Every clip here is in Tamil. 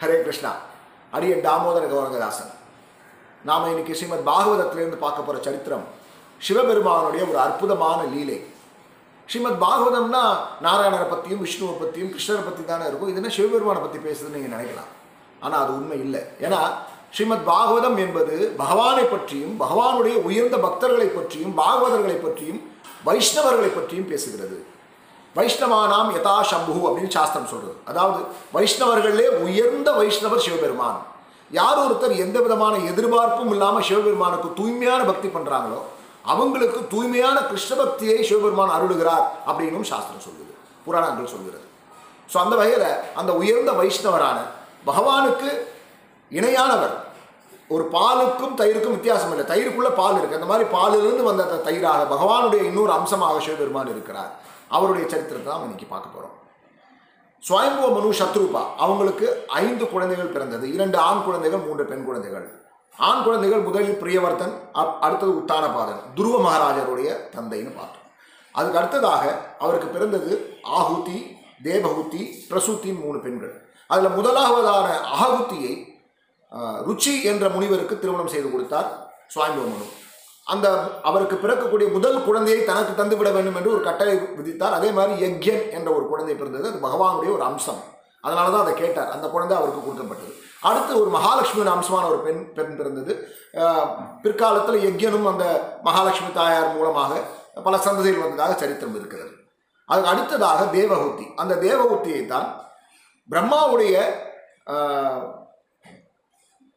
ஹரே கிருஷ்ணா. அரிய தாமோதர கௌரங்கதாசன் நாம் இன்னைக்கு ஸ்ரீமத் பாகவதத்திலிருந்து பார்க்க போகிற சரித்திரம் சிவபெருமானுடைய ஒரு அற்புதமான லீலை. ஸ்ரீமத் பாகவதம்னா நாராயணரை பற்றியும் விஷ்ணுவை பற்றியும் கிருஷ்ணரை பற்றி தானே இருக்கும். இதுனா சிவபெருமானை பற்றி பேசுதுன்னு நீங்கள் நினைக்கலாம். ஆனால் அது உண்மை இல்லை. ஏன்னா ஸ்ரீமத் பாகவதம் என்பது பகவானை பற்றியும் பகவானுடைய உயர்ந்த பக்தர்களை பற்றியும் பாகவதர்களை பற்றியும் வைஷ்ணவர்களை பற்றியும் பேசுகிறது. வைஷ்ணவானாம் யதா சம்பு அப்படின்னு சாஸ்திரம் சொல்கிறது அதாவது வைஷ்ணவர்களே உயர்ந்த வைஷ்ணவர் சிவபெருமான். யார் ஒருத்தர் எந்த விதமான எதிர்பார்ப்பும் இல்லாமல் சிவபெருமானுக்கு தூய்மையான பக்தி பண்றாங்களோ அவங்களுக்கு தூய்மையான கிருஷ்ண பக்தியை சிவபெருமான் அருளுகிறார் அப்படின்னும் சாஸ்திரம் சொல்லுது. புராணங்கள் சொல்கிறது. ஸோ அந்த வகையில் அந்த உயர்ந்த வைஷ்ணவரான பகவானுக்கு இணையானவர். ஒரு பாலுக்கும் தயிருக்கும் வித்தியாசம் இல்லை. தயிருக்குள்ள பால் இருக்கு. அந்த மாதிரி பாலிலிருந்து வந்த அந்த தயிராக பகவானுடைய இன்னொரு அம்சமாக சிவபெருமான் இருக்கிறார். அவருடைய சரித்திரத்தை தான் இன்னைக்கு பார்க்க போகிறோம் சுவயம்புவ மனு சத்ரூபா அவங்களுக்கு ஐந்து குழந்தைகள் பிறந்தது. இரண்டு ஆண் குழந்தைகள் மூன்று பெண் குழந்தைகள். ஆண் குழந்தைகள் முதலில் பிரியவர்த்தன் அப்- அடுத்தது உத்தானபாதன் துருவ மகாராஜருடைய தந்தைன்னு பார்த்தோம். அதுக்கு அடுத்ததாக அவருக்கு பிறந்தது ஆகுதி தேவகுத்தி பிரசூத்தின் மூணு பெண்கள். அதில் முதலாவதான ஆகுதியை ருச்சி என்ற முனிவருக்கு திருமணம் செய்து கொடுத்தார் சுவாமி மனு. அந்த அவருக்கு பிறக்கக்கூடிய முதல் குழந்தையை தனக்கு தந்துவிட வேண்டும் என்று ஒரு கட்டளை விதித்தார். அதே மாதிரி யக்யன் என்ற ஒரு குழந்தை பிறந்தது. அது பகவானுடைய ஒரு அம்சம். அதனால தான் அதை கேட்டார். அந்த குழந்தை அவருக்கு கொடுக்கப்பட்டது. அடுத்து ஒரு மகாலட்சுமியின் அம்சமான ஒரு பெண் பெண் பிறந்தது. பிற்காலத்தில் யக்யனும் அந்த மகாலட்சுமி தாயார் மூலமாக பல சந்ததிகள் வந்ததாக சரித்திரம் இருக்கிறது. அதுக்கு அடுத்ததாக தேவஹூத்தி அந்த தேவஹூத்தியை தான் பிரம்மாவுடைய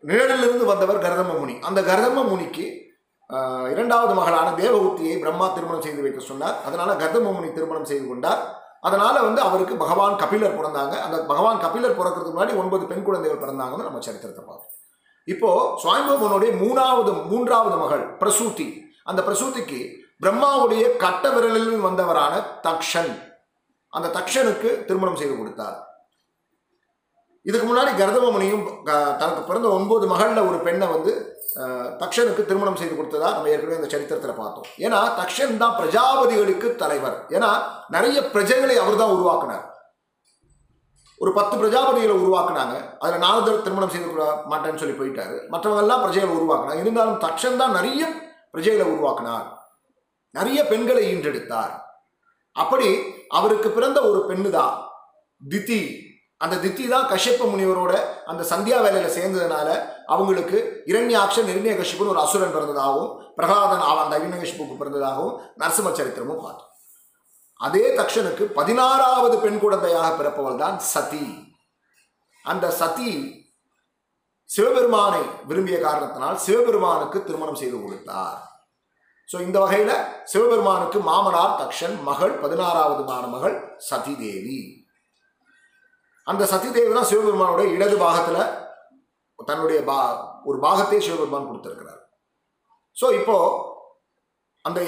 நிழலிலிருந்து வந்தவர் கரதம முனி அந்த கரதம முனிக்கு இரண்டாவது மகளான தேவகுத்தியை பிரம்மா திருமணம் செய்து வைக்க சொன்னார். அதனால கர்தம திருமணம் செய்து கொண்டார். அதனால வந்து அவருக்கு பகவான் கபிலர் பிறந்தாங்க. அந்த பகவான் கபிலர் பிறக்கிறதுக்கு முன்னாடி ஒன்பது பெண் குழந்தைகள் பிறந்தாங்கன்னு நம்ம சரித்திரத்தை பார்த்தோம் இப்போ சுவாமிபவனுடைய மூணாவது மூன்றாவது மகள் பிரசூதி. அந்த பிரசூதிக்கு பிரம்மாவுடைய கட்ட விரலில் வந்தவரான தக்ஷன். அந்த தக்ஷனுக்கு திருமணம் செய்து கொடுத்தார். இதுக்கு முன்னாடி கர்தமமுனியும் தனக்கு பிறந்த ஒன்பது மகளில் ஒரு பெண்ணை வந்து தக்ஷனுக்கு திருமணம் செய்து கொடுத்ததா நம்ம ஏற்கனவே அந்த சரித்திரத்தில் பார்த்தோம். ஏன்னா தக்ஷன் தான் பிரஜாபதிகளுக்கு தலைவர். ஏன்னா நிறைய பிரஜைகளை அவர் தான் உருவாக்குனார். ஒரு பத்து பிரஜாபதிகளை உருவாக்குனாங்க. அதில் நாலு நாரதர் திருமணம் செய்து கொள்ள மாட்டேன்னு சொல்லி போயிட்டாரு. மற்றவங்கெல்லாம் பிரஜைகளை உருவாக்குனாங்க. இருந்தாலும் தக்ஷன் தான் நிறைய பிரஜைகளை உருவாக்குனார். நிறைய பெண்களை ஈன்றெடுத்தார். அப்படி அவருக்கு பிறந்த ஒரு பெண்ணு தான் திதி. அந்த தித்தி தான் கஷ்யப்ப முனிவரோட அந்த சந்தியா வேலையில் சேர்ந்ததுனால அவங்களுக்கு இரண்யாக்ஷன் இரண்ய கஷ்யப்புன்னு ஒரு அசுரன் பிறந்ததாகவும் பிரகலாதன் அவன் அந்த இரண்யகசிப்புக்கு பிறந்ததாகவும் நரசிம்ம சரித்திரமும் பார்த்தோம் அதே தக்ஷனுக்கு பதினாறாவது பெண் குழந்தையாக பிறப்பவள் தான் சதி. அந்த சதி சிவபெருமானை விரும்பிய காரணத்தினால் சிவபெருமானுக்கு திருமணம் செய்து கொடுத்தார். ஸோ இந்த வகையில் சிவபெருமானுக்கு மாமனார் தக்ஷன் மகள் பதினாறாவது மகள் சதி தேவி. அந்த சதி தான் சிவபெருமானுடைய இடது பாகத்தில் தன்னுடைய பா ஒரு பாகத்தை சிவபெருமான் கொடுத்துருக்கிறார். ஸோ இப்போ அந்த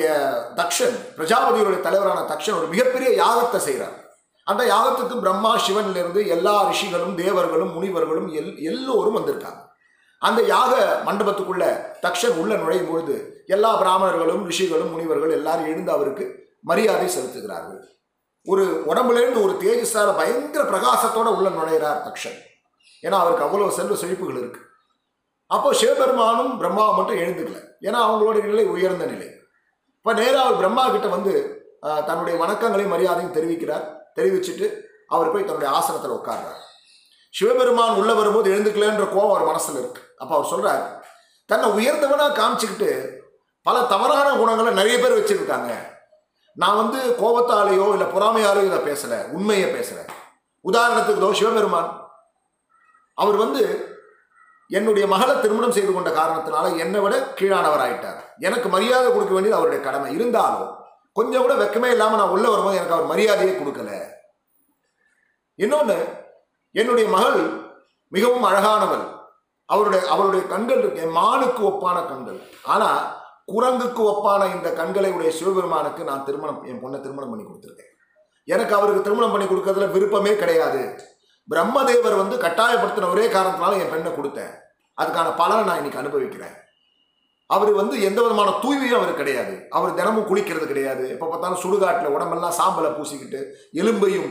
தக்ஷன் பிரஜாபதியுடைய தலைவரான தக்ஷன் ஒரு மிகப்பெரிய யாகத்தை செய்கிறார் அந்த யாகத்துக்கு பிரம்மா சிவனிலிருந்து எல்லா ரிஷிகளும் தேவர்களும் முனிவர்களும் எல் எல்லோரும் வந்திருக்காங்க. அந்த யாக மண்டபத்துக்குள்ள தக்ஷன் உள்ள நுழையும் பொழுது எல்லா பிராமணர்களும் ரிஷிகளும் முனிவர்கள் எல்லாரும் எழுந்து அவருக்கு மரியாதை செலுத்துகிறார்கள். ஒரு உடம்புலேருந்து ஒரு தேஜஸார பயங்கர பிரகாசத்தோட உள்ள நுழைகிறார் தக்ஷன். ஏன்னா அவருக்கு அவ்வளோ செல்வ செழிப்புகள் இருக்குது அப்போ சிவபெருமானும் பிரம்மா மட்டும் எழுந்துக்கல. ஏன்னா அவங்களோட நிலை உயர்ந்த நிலை. இப்போ நேராக அவர் பிரம்மா கிட்ட வந்து தன்னுடைய வணக்கங்களையும் மரியாதையும் தெரிவிக்கிறார். தெரிவிச்சுட்டு அவர் போய் தன்னுடைய ஆசனத்தில் உட்கார்றார். சிவபெருமான் உள்ள வரும்போது எழுந்துக்கலன்ற கோவம் அவர் மனசில் இருக்கு. அப்போ அவர் சொல்றார் தன்னை உயர்ந்தவனா காமிச்சுக்கிட்டு பல தவறான குணங்களை நிறைய பேர் வச்சிருக்காங்க. நான் வந்து கோபத்தாலேயோ இல்லை பொறாமையாலேயோ இதை பேசலை உண்மையை பேசுகிறேன் உதாரணத்துக்கு தோ சிவபெருமான். அவர் வந்து என்னுடைய மகளை திருமணம் செய்து கொண்ட காரணத்தினால என்னை விட கீழானவர் ஆயிட்டார். எனக்கு மரியாதை கொடுக்க வேண்டியது அவருடைய கடமை. இருந்தாலும் கொஞ்சம் கூட வெக்கமே இல்லாமல் நான் உள்ளே வரும்போது எனக்கு அவர் மரியாதையே கொடுக்கல. இன்னொன்று என்னுடைய மகள் மிகவும் அழகானவள். அவருடைய அவருடைய கண்கள் இருக்கு. என் மானுக்கு ஒப்பான கண்கள். ஆனால் குரங்குக்கு ஒப்பான இந்த கண்களை உடைய சிவபெருமானுக்கு நான் திருமணம் என் பொண்ணை திருமணம் பண்ணி கொடுத்துருக்கேன். எனக்கு அவருக்கு திருமணம் பண்ணி கொடுக்கறதுல விருப்பமே கிடையாது. பிரம்மதேவர் வந்து கட்டாயப்படுத்தின ஒரே காரணத்தினால என் பெண்ணை கொடுத்தேன். அதுக்கான பலனை நான் இன்னைக்கு அனுபவிக்கிறேன். அவர் வந்து எந்த விதமான தூய்மையும் அவர் கிடையாது. அவர் தினமும் குளிக்கிறது கிடையாது. எப்போ பார்த்தாலும் சுடுகாட்டில் உடம்பெல்லாம் சாம்பலை பூசிக்கிட்டு எலும்பையும்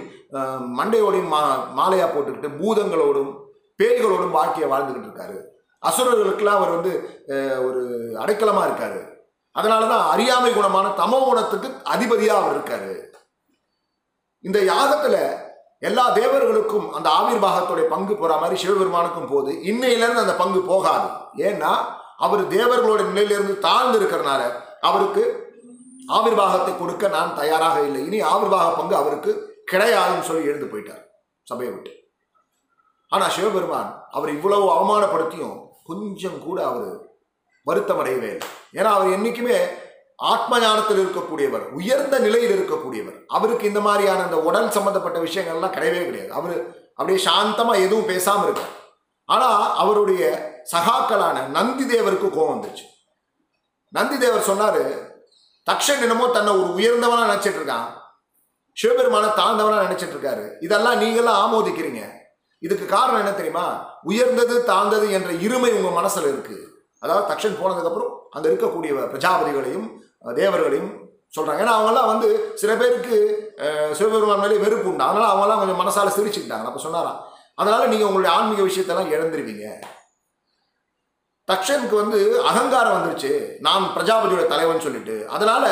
மண்டையோடையும் மா மாலையாக போட்டுக்கிட்டு பூதங்களோடும் பேய்களோடும் வாழ்க்கையை வாழ்ந்துக்கிட்டு இருக்காரு. அசுரர்களுக்கெல்லாம் அவர் வந்து ஒரு அடைக்கலமாக இருக்காரு. அதனால தான் அறியாமை குணமான தமோ குணத்துக்கு அதிபதியாக அவர் இருக்காரு. இந்த யாகத்தில் எல்லா தேவர்களுக்கும் அந்த ஆவிர்வாகத்துடைய பங்கு போகிற மாதிரி சிவபெருமானுக்கும் போது இன்னையிலேருந்து அந்த பங்கு போகாது. ஏன்னா அவர் தேவர்களோட நிலையிலிருந்து தாழ்ந்து இருக்கிறனால அவருக்கு ஆவிர்வாகத்தை கொடுக்க நான் தயாராக இல்லை. இனி ஆவிர்வாக பங்கு அவருக்கு கிடையாதுன்னு சொல்லி எழுந்து போயிட்டார் சபையை விட்டு. ஆனால் சிவபெருமான் அவர் இவ்வளவு அவமானப்படுத்தியும் கொஞ்சம் கூட அவர் வருத்தம் அடையவே இல்லை. ஏன்னா அவர் என்னைக்குமே ஆத்ம ஞானத்தில் இருக்கக்கூடியவர் உயர்ந்த நிலையில் இருக்கக்கூடியவர். அவருக்கு இந்த மாதிரியான அந்த உடல் சம்பந்தப்பட்ட விஷயங்கள்லாம் கிடையவே கிடையாது. அவர் அப்படியே சாந்தமாக எதுவும் பேசாமல் இருக்கார். ஆனால் அவருடைய சகாக்களான நந்தி தேவருக்கு கோபம் வந்துச்சு நந்தி தேவர் சொன்னார் தக்ஷன் என்னமோ தன்னை ஒரு உயர்ந்தவனாக நினச்சிட்ருக்கான் சிவபெருமான தாழ்ந்தவனாக நினைச்சிட்டு இருக்காரு. இதெல்லாம் நீங்களாம் ஆமோதிக்கிறீங்க. இதுக்கு காரணம் என்ன தெரியுமா? உயர்ந்தது தாழ்ந்தது என்ற இருமை உங்கள் மனசில் இருக்குது அதாவது தக்ஷன் போனதுக்கப்புறம் அங்கே இருக்கக்கூடிய பிரஜாபதிகளையும் தேவர்களையும் சொல்கிறாங்க ஏன்னா அவங்கெல்லாம் வந்து சில பேருக்கு சிவபெருமான் மேலே வெறுப்பு உண்டு. அதனால் அவங்கெல்லாம் கொஞ்சம் மனசால் சிரிச்சுக்கிட்டாங்க. அப்போ சொன்னாராம் அதனால் நீங்கள் உங்களுடைய ஆன்மீக விஷயத்தெல்லாம் இழந்துருவீங்க. தக்ஷனுக்கு வந்து அகங்காரம் வந்துருச்சு. நான் பிரஜாபதியோட தலைவன் சொல்லிட்டு. அதனால்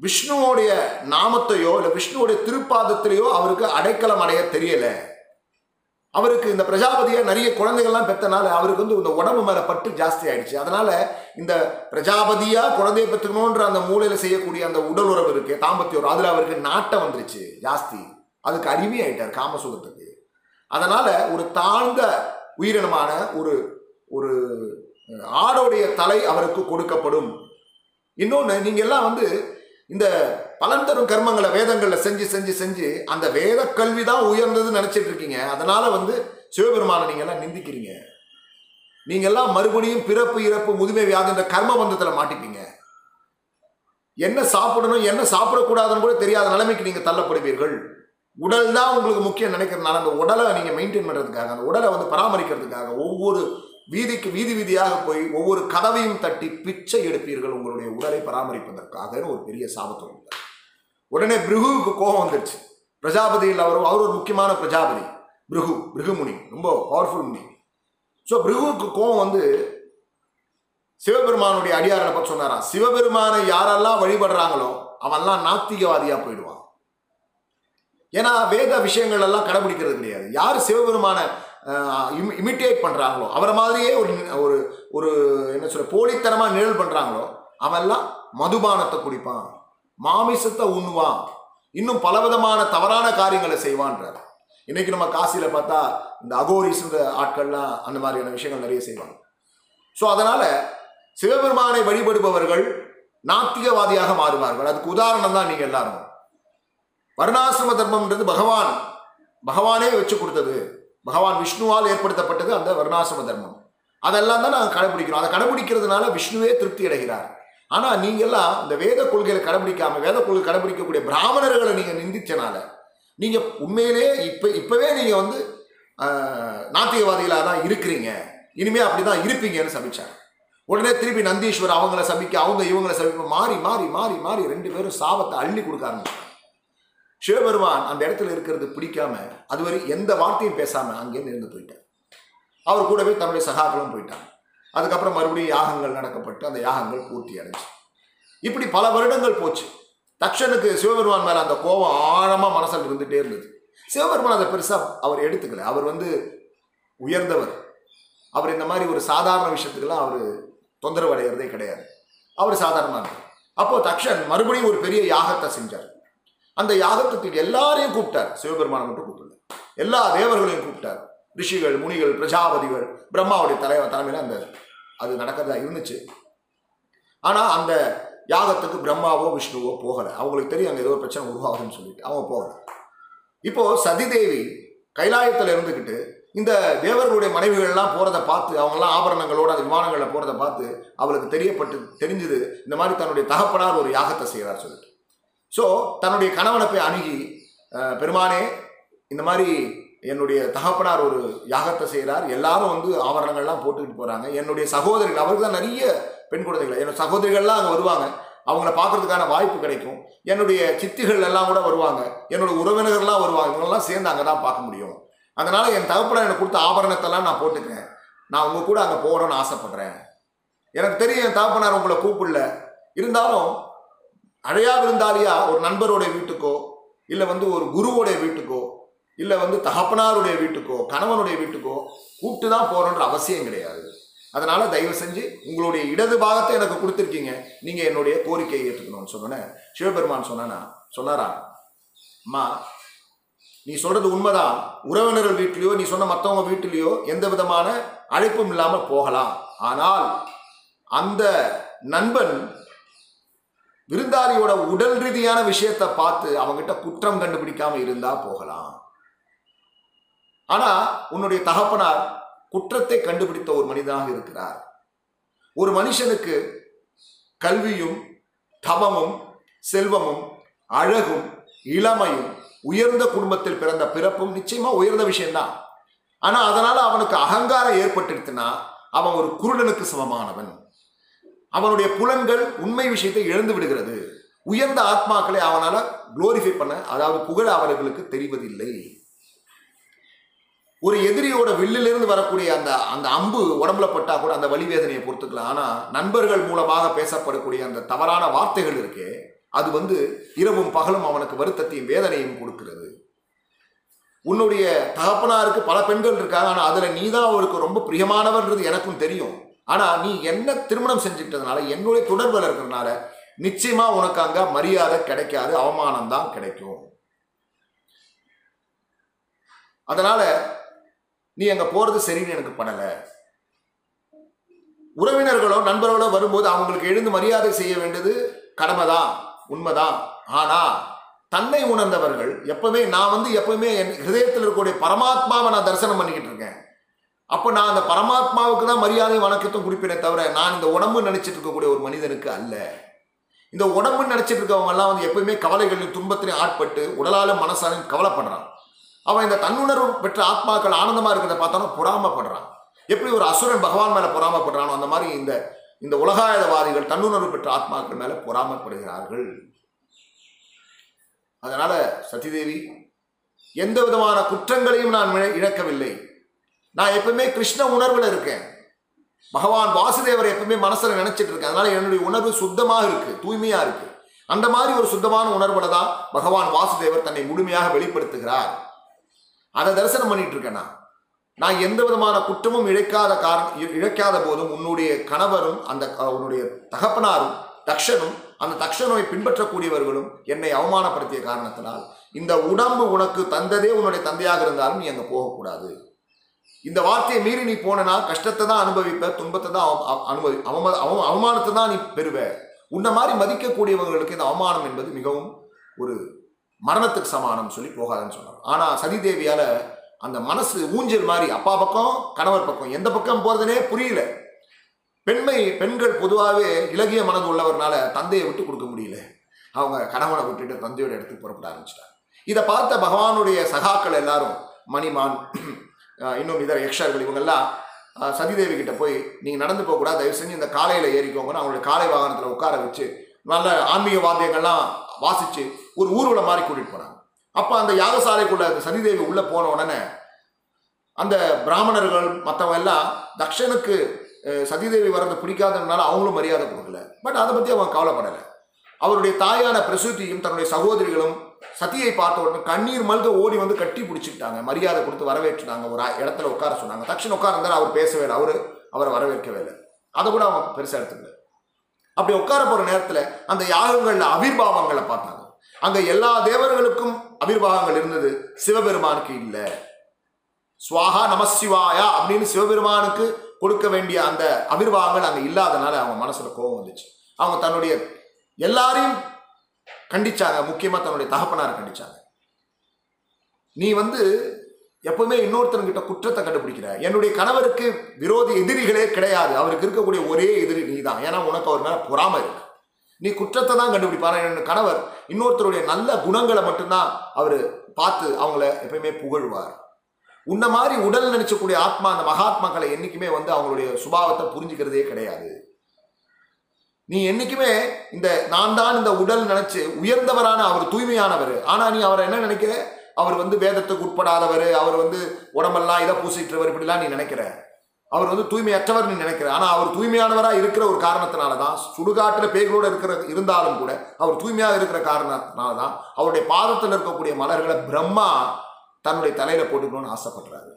விஷ்ணுவோடைய நாமத்தையோ இல்லை விஷ்ணுவோடைய திருப்பாதத்திலேயோ அவருக்கு அடைக்கலம் அடைய தெரியலை. அவருக்கு இந்த பிரஜாபதியை நிறைய குழந்தைகள்லாம் பெற்றனால அவருக்கு வந்து இந்த உடம்பு மேலே பட்டு ஜாஸ்தி ஆயிடுச்சு. அதனால இந்த பிரஜாபதியாக குழந்தையை பெற்றுக்கணுன்ற அந்த மூலையில் செய்யக்கூடிய அந்த உடல் உறவு இருக்கு தாம்பத்திய உறவு அவருக்கு நாட்டம் வந்துருச்சு ஜாஸ்தி. அதுக்கு அடிமையாயிட்டார் காமசுகத்துக்கு. அதனால ஒரு தாழ்ந்த உயிரினமான ஒரு ஒரு ஆடோடைய தலை அவருக்கு கொடுக்கப்படும். இன்னொன்று நீங்கள் எல்லாம் வந்து இந்த பலன் தரும் கர்மங்களை வேதங்களில் செஞ்சு செஞ்சு செஞ்சு அந்த வேத கல்வி தான் உயர்ந்ததுன்னு நினச்சிட்டு இருக்கீங்க. அதனால் வந்து சிவபெருமானை நீங்கள்லாம் நிந்திக்கிறீங்க. நீங்கள்லாம் மறுபடியும் பிறப்பு இறப்பு முதுமை வியாதின்ற கர்ம பந்தத்தில் மாட்டிப்பீங்க. என்ன சாப்பிடணும் என்ன சாப்பிடக்கூடாதுன்னு கூட தெரியாத நிலைமைக்கு நீங்கள் தள்ளப்படுவீர்கள். உடல் தான் உங்களுக்கு முக்கியம் நினைக்கிறதுனால அந்த உடலை நீங்கள் மெயின்டைன் பண்ணுறதுக்காக அந்த உடலை வந்து பராமரிக்கிறதுக்காக ஒவ்வொரு வீதிக்கு வீதி வீதியாக போய் ஒவ்வொரு கதவையும் தட்டி பிச்சை எடுப்பீர்கள் உங்களுடைய உடலை பராமரிப்பதற்காக ஒரு பெரிய சாபத்தை கொடுத்தார் உடனே பிருகுவுக்கு கோபம் வந்துருச்சு. பிரஜாபதியில் அவர் அவர் ஒரு முக்கியமான பிரஜாபதி. பிருகு பிருகுமுனி ரொம்ப பவர்ஃபுல் முனி. ஸோ பிருகுவுக்கு கோபம் வந்து சிவபெருமானுடைய அடியாரனை பற்றி சொன்னாராம் சிவபெருமானை யாரெல்லாம் வழிபடுறாங்களோ அவெல்லாம் நாத்திகவாதியாக போயிடுவான். ஏன்னா வேத விஷயங்கள் எல்லாம் கடைபிடிக்கிறது கிடையாது. யார் சிவபெருமான இமிட்டேட் பண்ணுறாங்களோ அவரை மாதிரியே ஒரு ஒரு ஒரு என்ன சொல்ற போலித்தனமாக நிழல் பண்ணுறாங்களோ அவெல்லாம் மதுபானத்தை குடிப்பான் மாமிசத்தை உண்ணுவான் இன்னும் பலவிதமான தவறான காரியங்களை செய்வான்றார். இன்னைக்கு நம்ம காசியில் பார்த்தா இந்த அகோரிஸ் ஆட்கள்லாம் அந்த மாதிரியான விஷயங்கள் நிறைய செய்வாங்க. ஸோ அதனால் சிவபெருமானை வழிபடுபவர்கள் நாத்திகவாதியாக மாறுவார்கள். அதுக்கு உதாரணம் தான் நீங்கள் எல்லாரும். வருணாசிரம தர்மம்ன்றது பகவான் பகவானே வச்சு கொடுத்தது. பகவான் விஷ்ணுவால் ஏற்படுத்தப்பட்டது அந்த வர்ணாசிரம தர்மம். அதெல்லாம் தான் நாங்கள் கடைபிடிக்கிறோம். அதை கடைபிடிக்கிறதுனால விஷ்ணுவே திருப்தி அடைகிறார். ஆனால் நீங்கள்லாம் இந்த வேத கொள்கையை கடைபிடிக்காம வேத கொள்கை கடைபிடிக்கக்கூடிய பிராமணர்களை நீங்கள் நிந்திச்சனால நீங்கள் உண்மையிலே இப்போ இப்போவே நீங்கள் வந்து நாத்திகவாதிகளாக தான் இருக்கிறீங்க. இனிமேல் அப்படி தான் இருப்பீங்கன்னு சபிச்சார் உடனே திருப்பி நந்தீஸ்வர் அவங்கள சபிக்க அவங்க இவங்கள சபிக்க மாறி மாறி மாறி மாறி ரெண்டு பேரும் சாபத்தை அள்ளி கொடுக்க சிவபெருமான் அந்த இடத்துல இருக்கிறது பிடிக்காம அதுவரை எந்த வார்த்தையும் பேசாம அங்கேருந்து இருந்து போயிட்டார். அவர் கூடவே தன்னுடைய சகாக்களும் போயிட்டாங்க. அதுக்கப்புறம் மறுபடியும் யாகங்கள் நடக்கப்பட்டு அந்த யாகங்கள் பூர்த்தி அடைஞ்சு. இப்படி பல வருடங்கள் போச்சு. தக்ஷனுக்கு சிவபெருமான் மேலே அந்த கோபம் ஆழமாக மனசில் இருந்துட்டே இருந்தது. சிவபெருமான் அதை பெருசா அவர் எடுத்துக்கல. அவர் வந்து உயர்ந்தவர். அவர் இந்த மாதிரி ஒரு சாதாரண விஷயத்துக்கெல்லாம் அவர் தொந்தரவு அடைகிறதே கிடையாது. அவர் சாதாரணமானவர் அப்போது தக்ஷன் மறுபடியும் ஒரு பெரிய யாகத்தை செஞ்சார். அந்த யாகத்துக்கு எல்லாரையும் கூப்பிட்டார். சிவபெருமானை மட்டும் கூப்பிடல. எல்லா தேவர்களையும் கூப்பிட்டார். ரிஷிகள் முனிகள் பிரஜாபதிகள் பிரம்மாவுடைய தலைவர் தலைமையில் அந்த அது நடக்கிறதா இருந்துச்சு. ஆனால் அந்த யாகத்துக்கு பிரம்மாவோ விஷ்ணுவோ போகலை. அவங்களுக்கு தெரியும் அங்கே ஏதோ ஒரு பிரச்சனை உருவாகுதுன்னு சொல்லிட்டு. அவங்க போகலை. இப்போது சதிதேவி கைலாயத்தில் இருந்துக்கிட்டு இந்த தேவர்களுடைய மனைவிகள்லாம் போகிறத பார்த்து அவங்கெல்லாம் ஆபரணங்களோட அந்த விமானங்களில் போகிறத பார்த்து அவளுக்கு தெரியப்பட்டு தெரிஞ்சது இந்த மாதிரி தன்னுடைய தகப்பனார் ஒரு யாகத்தை செய்கிறார் சொல்லிட்டு. ஸோ தன்னுடைய கணவனை போய் அணுகி பெருமானே இந்த மாதிரி என்னுடைய தகப்பனார் ஒரு யாகத்தை செய்கிறார் எல்லாரும் வந்து ஆவரணங்கள்லாம் போட்டுக்கிட்டு போகிறாங்க என்னுடைய சகோதரிகள் அவருக்கு தான் நிறைய பெண் குழந்தைகள். என்னோட சகோதரிகள்லாம் அங்கே வருவாங்க. அவங்கள பார்க்கறதுக்கான வாய்ப்பு கிடைக்கும். என்னுடைய சித்திகள் எல்லாம் கூட வருவாங்க. என்னோட உறவினர்கள்லாம் வருவாங்க. இவங்கெல்லாம் சேர்ந்து அங்கே தான் பார்க்க முடியும். அதனால் என் தகப்பனார் எனக்கு கொடுத்த ஆபரணத்தெல்லாம் நான் போட்டுக்கிறேன். நான் உங்கள் கூட அங்கே போகணும்னு ஆசைப்பட்றேன். எனக்கு தெரியும் என் தகப்பனார் உங்களை கூப்பிடல. இருந்தாலும் அழையா விருந்தாளியா ஒரு நண்பருடைய வீட்டுக்கோ இல்லை வந்து ஒரு குருவோடைய வீட்டுக்கோ இல்லை வந்து தகப்பனாருடைய வீட்டுக்கோ கணவனுடைய வீட்டுக்கோ கூப்பிட்டு தான் போகிறோன்ற அவசியம் கிடையாது. அதனால் தயவு செஞ்சு உங்களுடைய இடது பாகத்தை எனக்கு கொடுத்துருக்கீங்க. நீங்கள் என்னுடைய கோரிக்கையை ஏற்றுக்கணும்னு சொன்னோன்னே சிவபெருமான் சொன்னானா சொன்னாரா? அம்மா நீ சொல்கிறது உண்மைதான். உறவினர்கள் வீட்லேயோ நீ சொன்ன மற்றவங்க வீட்டிலையோ எந்த விதமான அழைப்பும் இல்லாமல் போகலாம். ஆனால் அந்த நண்பன் விருந்தாளியோட உடல் ரீதியான விஷயத்தை பார்த்து அவங்ககிட்ட குற்றம் கண்டுபிடிக்காம இருந்தா போகலாம். ஆனா உன்னுடைய தகப்பனார் குற்றத்தை கண்டுபிடித்த ஒரு மனிதனாக இருக்கிறார். ஒரு மனுஷனுக்கு கல்வியும் தவமும் செல்வமும் அழகும் இளமையும் உயர்ந்த குடும்பத்தில் பிறந்த பிறப்பும் நிச்சயமா உயர்ந்த விஷயம்தான். ஆனா அதனால அவனுக்கு அகங்காரம் ஏற்பட்டுடுத்துனா அவன் ஒரு குருடனுக்கு சமமானவன். அவனுடைய புலன்கள் உண்மை விஷயத்தை இழந்து விடுகிறது. உயர்ந்த ஆத்மாக்களை அவனால் குளோரிஃபை பண்ண அதாவது புகழ அவர்களுக்கு தெரிவதில்லை. ஒரு எதிரியோட வில்லிலிருந்து வரக்கூடிய அந்த அந்த அம்பு உடம்புல பட்டா கூட அந்த வலி வேதனையை பொறுத்துக்கலாம். ஆனால் நண்பர்கள் மூலமாக பேசப்படக்கூடிய அந்த தவறான வார்த்தைகள் இருக்கே அது வந்து இரவும் பகலும் அவனுக்கு வருத்தத்தையும் வேதனையும் கொடுக்கிறது. உன்னுடைய தகப்பனாருக்கு பல பெண்கள் இருக்காங்க. ஆனால் அதில் நீ நீதான் அவருக்கு ரொம்ப பிரியமானவன்றது எனக்கும் தெரியும். ஆனால் நீ என்ன திருமணம் செஞ்சுக்கிட்டதுனால என்னுடைய தொடர்பில் இருக்கிறதுனால நிச்சயமா உனக்கு அங்க மரியாதை கிடைக்காது அவமானம் தான் கிடைக்கும். அதனால நீ அங்க போறது சரின்னு எனக்கு படலை உறவினர்களோ நண்பர்களோ வரும்போது அவங்களுக்கு எழுந்து மரியாதை செய்ய வேண்டியது கடமைதான் உண்மைதான். ஆனா தன்னை உணர்ந்தவர்கள் எப்பவுமே நான் வந்து எப்பவுமே என் ஹிருதயத்தில் இருக்கக்கூடிய பரமாத்மாவை நான் தரிசனம் பண்ணிக்கிட்டு இருக்கேன். அப்போ நான் அந்த பரமாத்மாவுக்கு தான் மரியாதை வணக்கத்தும் குறிப்பினே தவிர நான் இந்த உடம்பு நினைச்சிட்டு இருக்கக்கூடிய ஒரு மனிதனுக்கு அல்ல. இந்த உடம்பு நினைச்சிட்டு இருக்கவங்க எல்லாம் வந்து எப்பவுமே கவலைகளில் துன்பத்திலையும் ஆட்பட்டு உடலாலும் மனசாலையும் கவலைப்படுறான். அவன் இந்த தன்னுணர்வு பெற்ற ஆத்மாக்கள் ஆனந்தமாக இருக்கிறத பார்த்தாலும் பொறாமப்படுறான். எப்படி ஒரு அசுரன் பகவான் மேலே பொறாமப்படுறானோ அந்த மாதிரி இந்த இந்த உலகாயதவாதிகள் தன்னுணர்வு பெற்ற ஆத்மாக்கள் மேலே பொறாமப்படுகிறார்கள். அதனால் சதிதேவி எந்த விதமான குற்றங்களையும் நான் இழக்கவில்லை. நான் எப்பவுமே கிருஷ்ண உணர்வில் இருக்கேன். பகவான் வாசுதேவர் எப்பவுமே மனசில் நினச்சிட்டு இருக்கேன். அதனால என்னுடைய உணர்வு சுத்தமாக இருக்குது தூய்மையாக இருக்குது அந்த மாதிரி ஒரு சுத்தமான உணர்வுல தான் பகவான் வாசுதேவர் தன்னை முழுமையாக வெளிப்படுத்துகிறார். அதை தரிசனம் பண்ணிட்டு இருக்கேன் நான். நான் எந்த விதமான குற்றமும் இழைக்காத காரணம் இ- இழைக்காத போதும் உன்னுடைய கணவரும் அந்த க- உன்னுடைய தகப்பனாரும் தக்ஷனும் அந்த தக்ஷனை பின்பற்றக்கூடியவர்களும் என்னை அவமானப்படுத்திய காரணத்தினால் இந்த உடம்பு உனக்கு தந்ததே உன்னுடைய தந்தையாக இருந்தாலும் நீ அங்கே போகக்கூடாது. இந்த வார்த்தையை மீறி நீ போனனா கஷ்டத்தை தான் அனுபவிப்ப துன்பத்தை தான் அவ- அனுபவி அவம அவ- அவமானத்தை தான் நீ பெறுவ. உன்னை மாதிரி மதிக்கக்கூடியவர்களுக்கு இந்த அவமானம் என்பது மிகவும் ஒரு மரணத்துக்கு சமானம் சொல்லி போகாதுன்னு சொன்னார் ஆனால் சதிதேவியால் அந்த மனசு ஊஞ்சல் மாதிரி அப்பா பக்கம் கணவர் பக்கம் எந்த பக்கம் போகிறதுனே புரியல. பெண்மை பெண்கள் பொதுவாகவே இலகிய மனது உள்ளவர்னால தந்தையை விட்டு கொடுக்க முடியல. அவங்க கணவனை விட்டுட்டு தந்தையோட இடத்துக்கு புறப்பட ஆரம்பிச்சிட்டாங்க. இதை பார்த்த பகவானுடைய சகாக்கள் எல்லாரும் மணிமான் இன்னும் இதர யக்ஷர்கள் இவங்கெல்லாம் சதிதேவி கிட்ட போய் நீங்கள் நடந்து போகக்கூடாது. தயவு செஞ்சு இந்த காலையில் ஏறிக்கோங்கன்னு அவங்களுடைய காலை வாகனத்தில் உட்கார வச்சு நல்ல ஆன்மீக வாத்தியங்கள்லாம் வாசித்து ஒரு ஊர்வலம் மாதிரி கூட்டிகிட்டு போனாங்க அப்போ அந்த யாகசாலைக்குள்ள அந்த சதிதேவி உள்ளே போன உடனே அந்த பிராமணர்கள் மற்றவங்க எல்லாம் தக்ஷனுக்கு சதிதேவி வர்றது பிடிக்காதனால அவங்களும் மரியாதை கொடுக்கல. பட் அதை பற்றி அவங்க கவலைப்படலை. அவருடைய தாயான பிரசூதியும் தன்னுடைய சகோதரிகளும் சதியை பார்த்த உடனே கண்ணீர் மல்க ஓடி வந்து கட்டி பிடிச்சிக்கிட்டாங்க. மரியாதை கொடுத்து வரவேற்றுட்டாங்க ஒரு இடத்துல உட்கார சொன்னாங்க. தக்ஷன் உட்கார்ந்தார் அவர் பேசவே இல்லை அவரு அவரை வரவேற்கவே இல்லை. அதை கூட அவங்க பெருசா எடுத்துக்கல. அப்படி உட்கார போற நேரத்துல அந்த யாகங்களில் அவிர்பாவங்களை பார்த்தாங்க. அங்க எல்லா தேவர்களுக்கும் அவிர்வாகங்கள் இருந்தது. சிவபெருமானுக்கு இல்ல. சுவாகா நமசிவாயா அப்படின்னு சிவபெருமானுக்கு கொடுக்க வேண்டிய அந்த அவிர்வாகங்கள் அங்க இல்லாதனால அவங்க மனசுல கோபம் வந்துச்சு. அவங்க தன்னுடைய எல்லாரையும் கண்டிச்சாங்க முக்கியமாக தன்னுடைய தகப்பனாரை கண்டிச்சாங்க நீ வந்து எப்பவுமே இன்னொருத்தன்கிட்ட குற்றத்தை கண்டுபிடிக்கிற. என்னுடைய கணவருக்கு விரோதி எதிரிகளே கிடையாது. அவருக்கு இருக்கக்கூடிய ஒரே எதிரி நீ தான் ஏன்னா உனக்கு அவர் மேலே பொறாமை இருக்கு. நீ குற்றத்தை தான் கண்டுபிடிப்பாரு என்னோட கணவர் இன்னொருத்தருடைய நல்ல குணங்களை மட்டும்தான் அவர் பார்த்து அவங்கள எப்பயுமே புகழ்வார். உன்ன மாதிரி உடல் நினைச்சக்கூடிய ஆத்மா அந்த மகாத்மாக்களை என்றைக்குமே வந்து அவங்களுடைய சுபாவத்தை புரிஞ்சுக்கிறதே கிடையாது. நீ என்னைக்குமே இந்த நான் தான் இந்த உடல் நினைச்சு உயர்ந்தவரான அவர் தூய்மையானவர். ஆனா நீ அவரை என்ன நினைக்கிற? அவர் வந்து வேதத்துக்கு உட்படாதவர் அவர் வந்து உடம்பெல்லாம் இதை பூசிட்டுறவர் இப்படிலாம் நீ நினைக்கிற. அவர் வந்து தூய்மையற்றவர் நீ நினைக்கிற. ஆனா அவர் தூய்மையானவராக இருக்கிற ஒரு காரணத்தினால தான் சுடுகாட்டுல பேய்களோடு இருக்கிற இருந்தாலும் கூட அவர் தூய்மையாக இருக்கிற காரணத்தினால தான் அவருடைய பாதத்தில் இருக்கக்கூடிய மலர்களை பிரம்மா தன்னுடைய தலையில போட்டுக்கணும்னு ஆசைப்படுறாரு.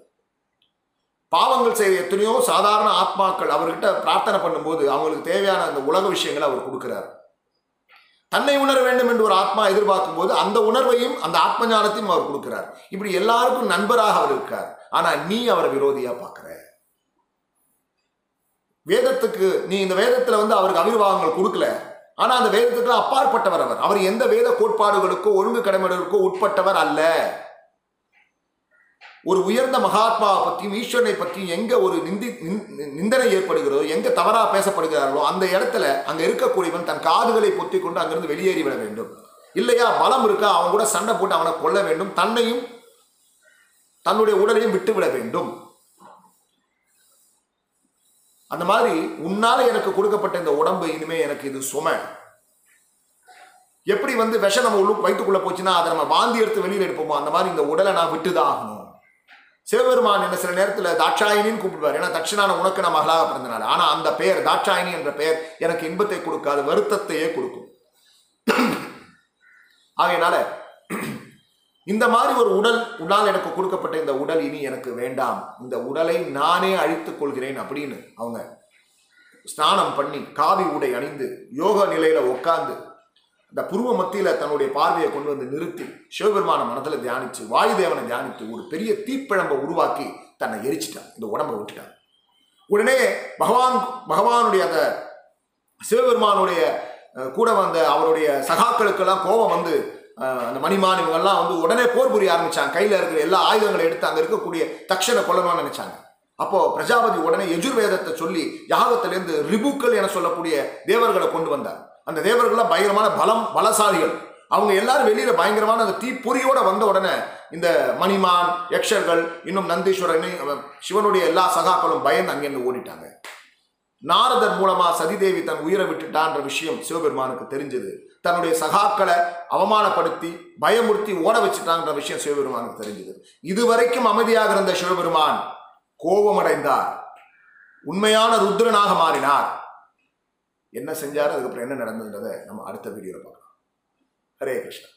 பாவங்கள் செய்கிற எத்தனையோ சாதாரண ஆத்மாக்கள் அவர்கிட்ட பிரார்த்தனை பண்ணும்போது அவங்களுக்கு தேவையான அந்த உலக விஷயங்களை அவர் கொடுக்கிறார். தன்னை உணர வேண்டும் என்று ஒரு ஆத்மா எதிர்பார்க்கும் போது அந்த உணர்வையும் அந்த ஆத்ம ஞானத்தையும் அவர் கொடுக்கிறார். இப்படி எல்லாருக்கும் நண்பராக அவர் இருக்கார். ஆனா நீ அவரை விரோதியா பார்க்கிற? வேதத்துக்கு நீ இந்த வேதத்துல வந்து அவருக்கு அபிர்வாகங்கள் கொடுக்கல. ஆனா அந்த வேதத்துக்கு அப்பாற்பட்டவர் அவர். அவர் எந்த வேத கோட்பாடுகளுக்கோ ஒழுங்கு கடமைகளுக்கோ உட்பட்டவர் அல்ல. ஒரு உயர்ந்த மகாத்மாவை பற்றியும் ஈஸ்வரனை பற்றியும் எங்கே ஒரு நிந்தி நிந்தனை ஏற்படுகிறதோ எங்கே தவறாக பேசப்படுகிறார்களோ அந்த இடத்துல அங்கே இருக்கக்கூடியவன் தன் காதுகளை பொத்தி கொண்டு அங்கிருந்து வெளியேறி விட வேண்டும். இல்லையா பலம் இருக்கா அவன் கூட சண்டை போட்டு அவனை கொல்ல வேண்டும். தன்னையும் தன்னுடைய உடலையும் விட்டுவிட வேண்டும். அந்த மாதிரி உன்னால் எனக்கு கொடுக்கப்பட்ட இந்த உடம்பு இனிமே எனக்கு இது சுமை. எப்படி வந்து விஷம் நம்ம உள்ள வயிற்றுக்குள்ளே போச்சுன்னா அதை நம்ம வாந்தி எடுத்து வெளியில் எடுப்போமோ அந்த மாதிரி இந்த உடலை நான் விட்டுதான் ஆகணும். சிவபெருமான் என்ன சில நேரத்தில் தாட்சாயினின்னு கூப்பிடுவார். ஏன்னா தட்சிணான உனக்கு நான் மகளாக பிறந்தனால. ஆனால் அந்த பெயர் தாட்சாயினி என்ற பெயர் எனக்கு இன்பத்தை கொடுக்காது வருத்தத்தையே கொடுக்கும். ஆகையினால இந்த மாதிரி ஒரு உடல் உடல் எனக்கு கொடுக்கப்பட்ட இந்த உடல் இனி எனக்கு வேண்டாம். இந்த உடலை நானே அழித்துக் கொள்கிறேன் அப்படின்னு அவங்க ஸ்நானம் பண்ணி காவி உடை அணிந்து யோக நிலையில உட்கார்ந்து இந்த புருவ மத்தியில் தன்னுடைய பார்வையை கொண்டு வந்து நிறுத்தி சிவபெருமான மனதில் தியானிச்சு வாயுதேவனை தியானித்து ஒரு பெரிய தீப்பிழம்பை உருவாக்கி தன்னை எரிச்சிட்டான். இந்த உடம்பை விட்டுட்டான். உடனே பகவான் பகவானுடைய அந்த சிவபெருமானுடைய கூட வந்த அவருடைய சகாக்களுக்கெல்லாம் கோபம் வந்து அந்த மணிமான் இவங்கெல்லாம் வந்து உடனே போர் புரிய ஆரம்பிச்சாங்க. கையில் இருக்கிற எல்லா ஆயுதங்களை எடுத்து அங்கே இருக்கக்கூடிய தக்ஷண கொல்லணும்னு நினைச்சாங்க. அப்போ பிரஜாபதி உடனே எஜுர்வேதத்தை சொல்லி யாகத்திலேருந்து ரிபுக்கள் என சொல்லக்கூடிய தேவர்களை கொண்டு வந்தார். அந்த தேவர்கள்லாம் பயங்கரமான பலம் பலசாலிகள். அவங்க எல்லாரும் வெளியில பயங்கரமான அந்த தீப்பொறியோட வந்த உடனே இந்த மணிமான் யக்ஷர்கள் இன்னும் நந்தீஸ்வரன் சிவனுடைய எல்லா சகாக்களும் பயந்து அங்கேருந்து ஓடிட்டாங்க. நாரதர் மூலமா சதிதேவி தன் உயிரை விட்டுட்டான்ற விஷயம் சிவபெருமானுக்கு தெரிஞ்சது. தன்னுடைய சகாக்களை அவமானப்படுத்தி பயமுறுத்தி ஓட வச்சுட்டான்ற விஷயம் சிவபெருமானுக்கு தெரிஞ்சது. இதுவரைக்கும் அமைதியாக இருந்த சிவபெருமான் கோபமடைந்தார். உண்மையான ருத்ரனாக மாறினார். என்ன செஞ்சாரோ அதுக்கப்புறம் என்ன நடந்ததுன்றதை நம்ம அடுத்த வீடியோவில் பார்க்கலாம். ஹரே கிருஷ்ணா.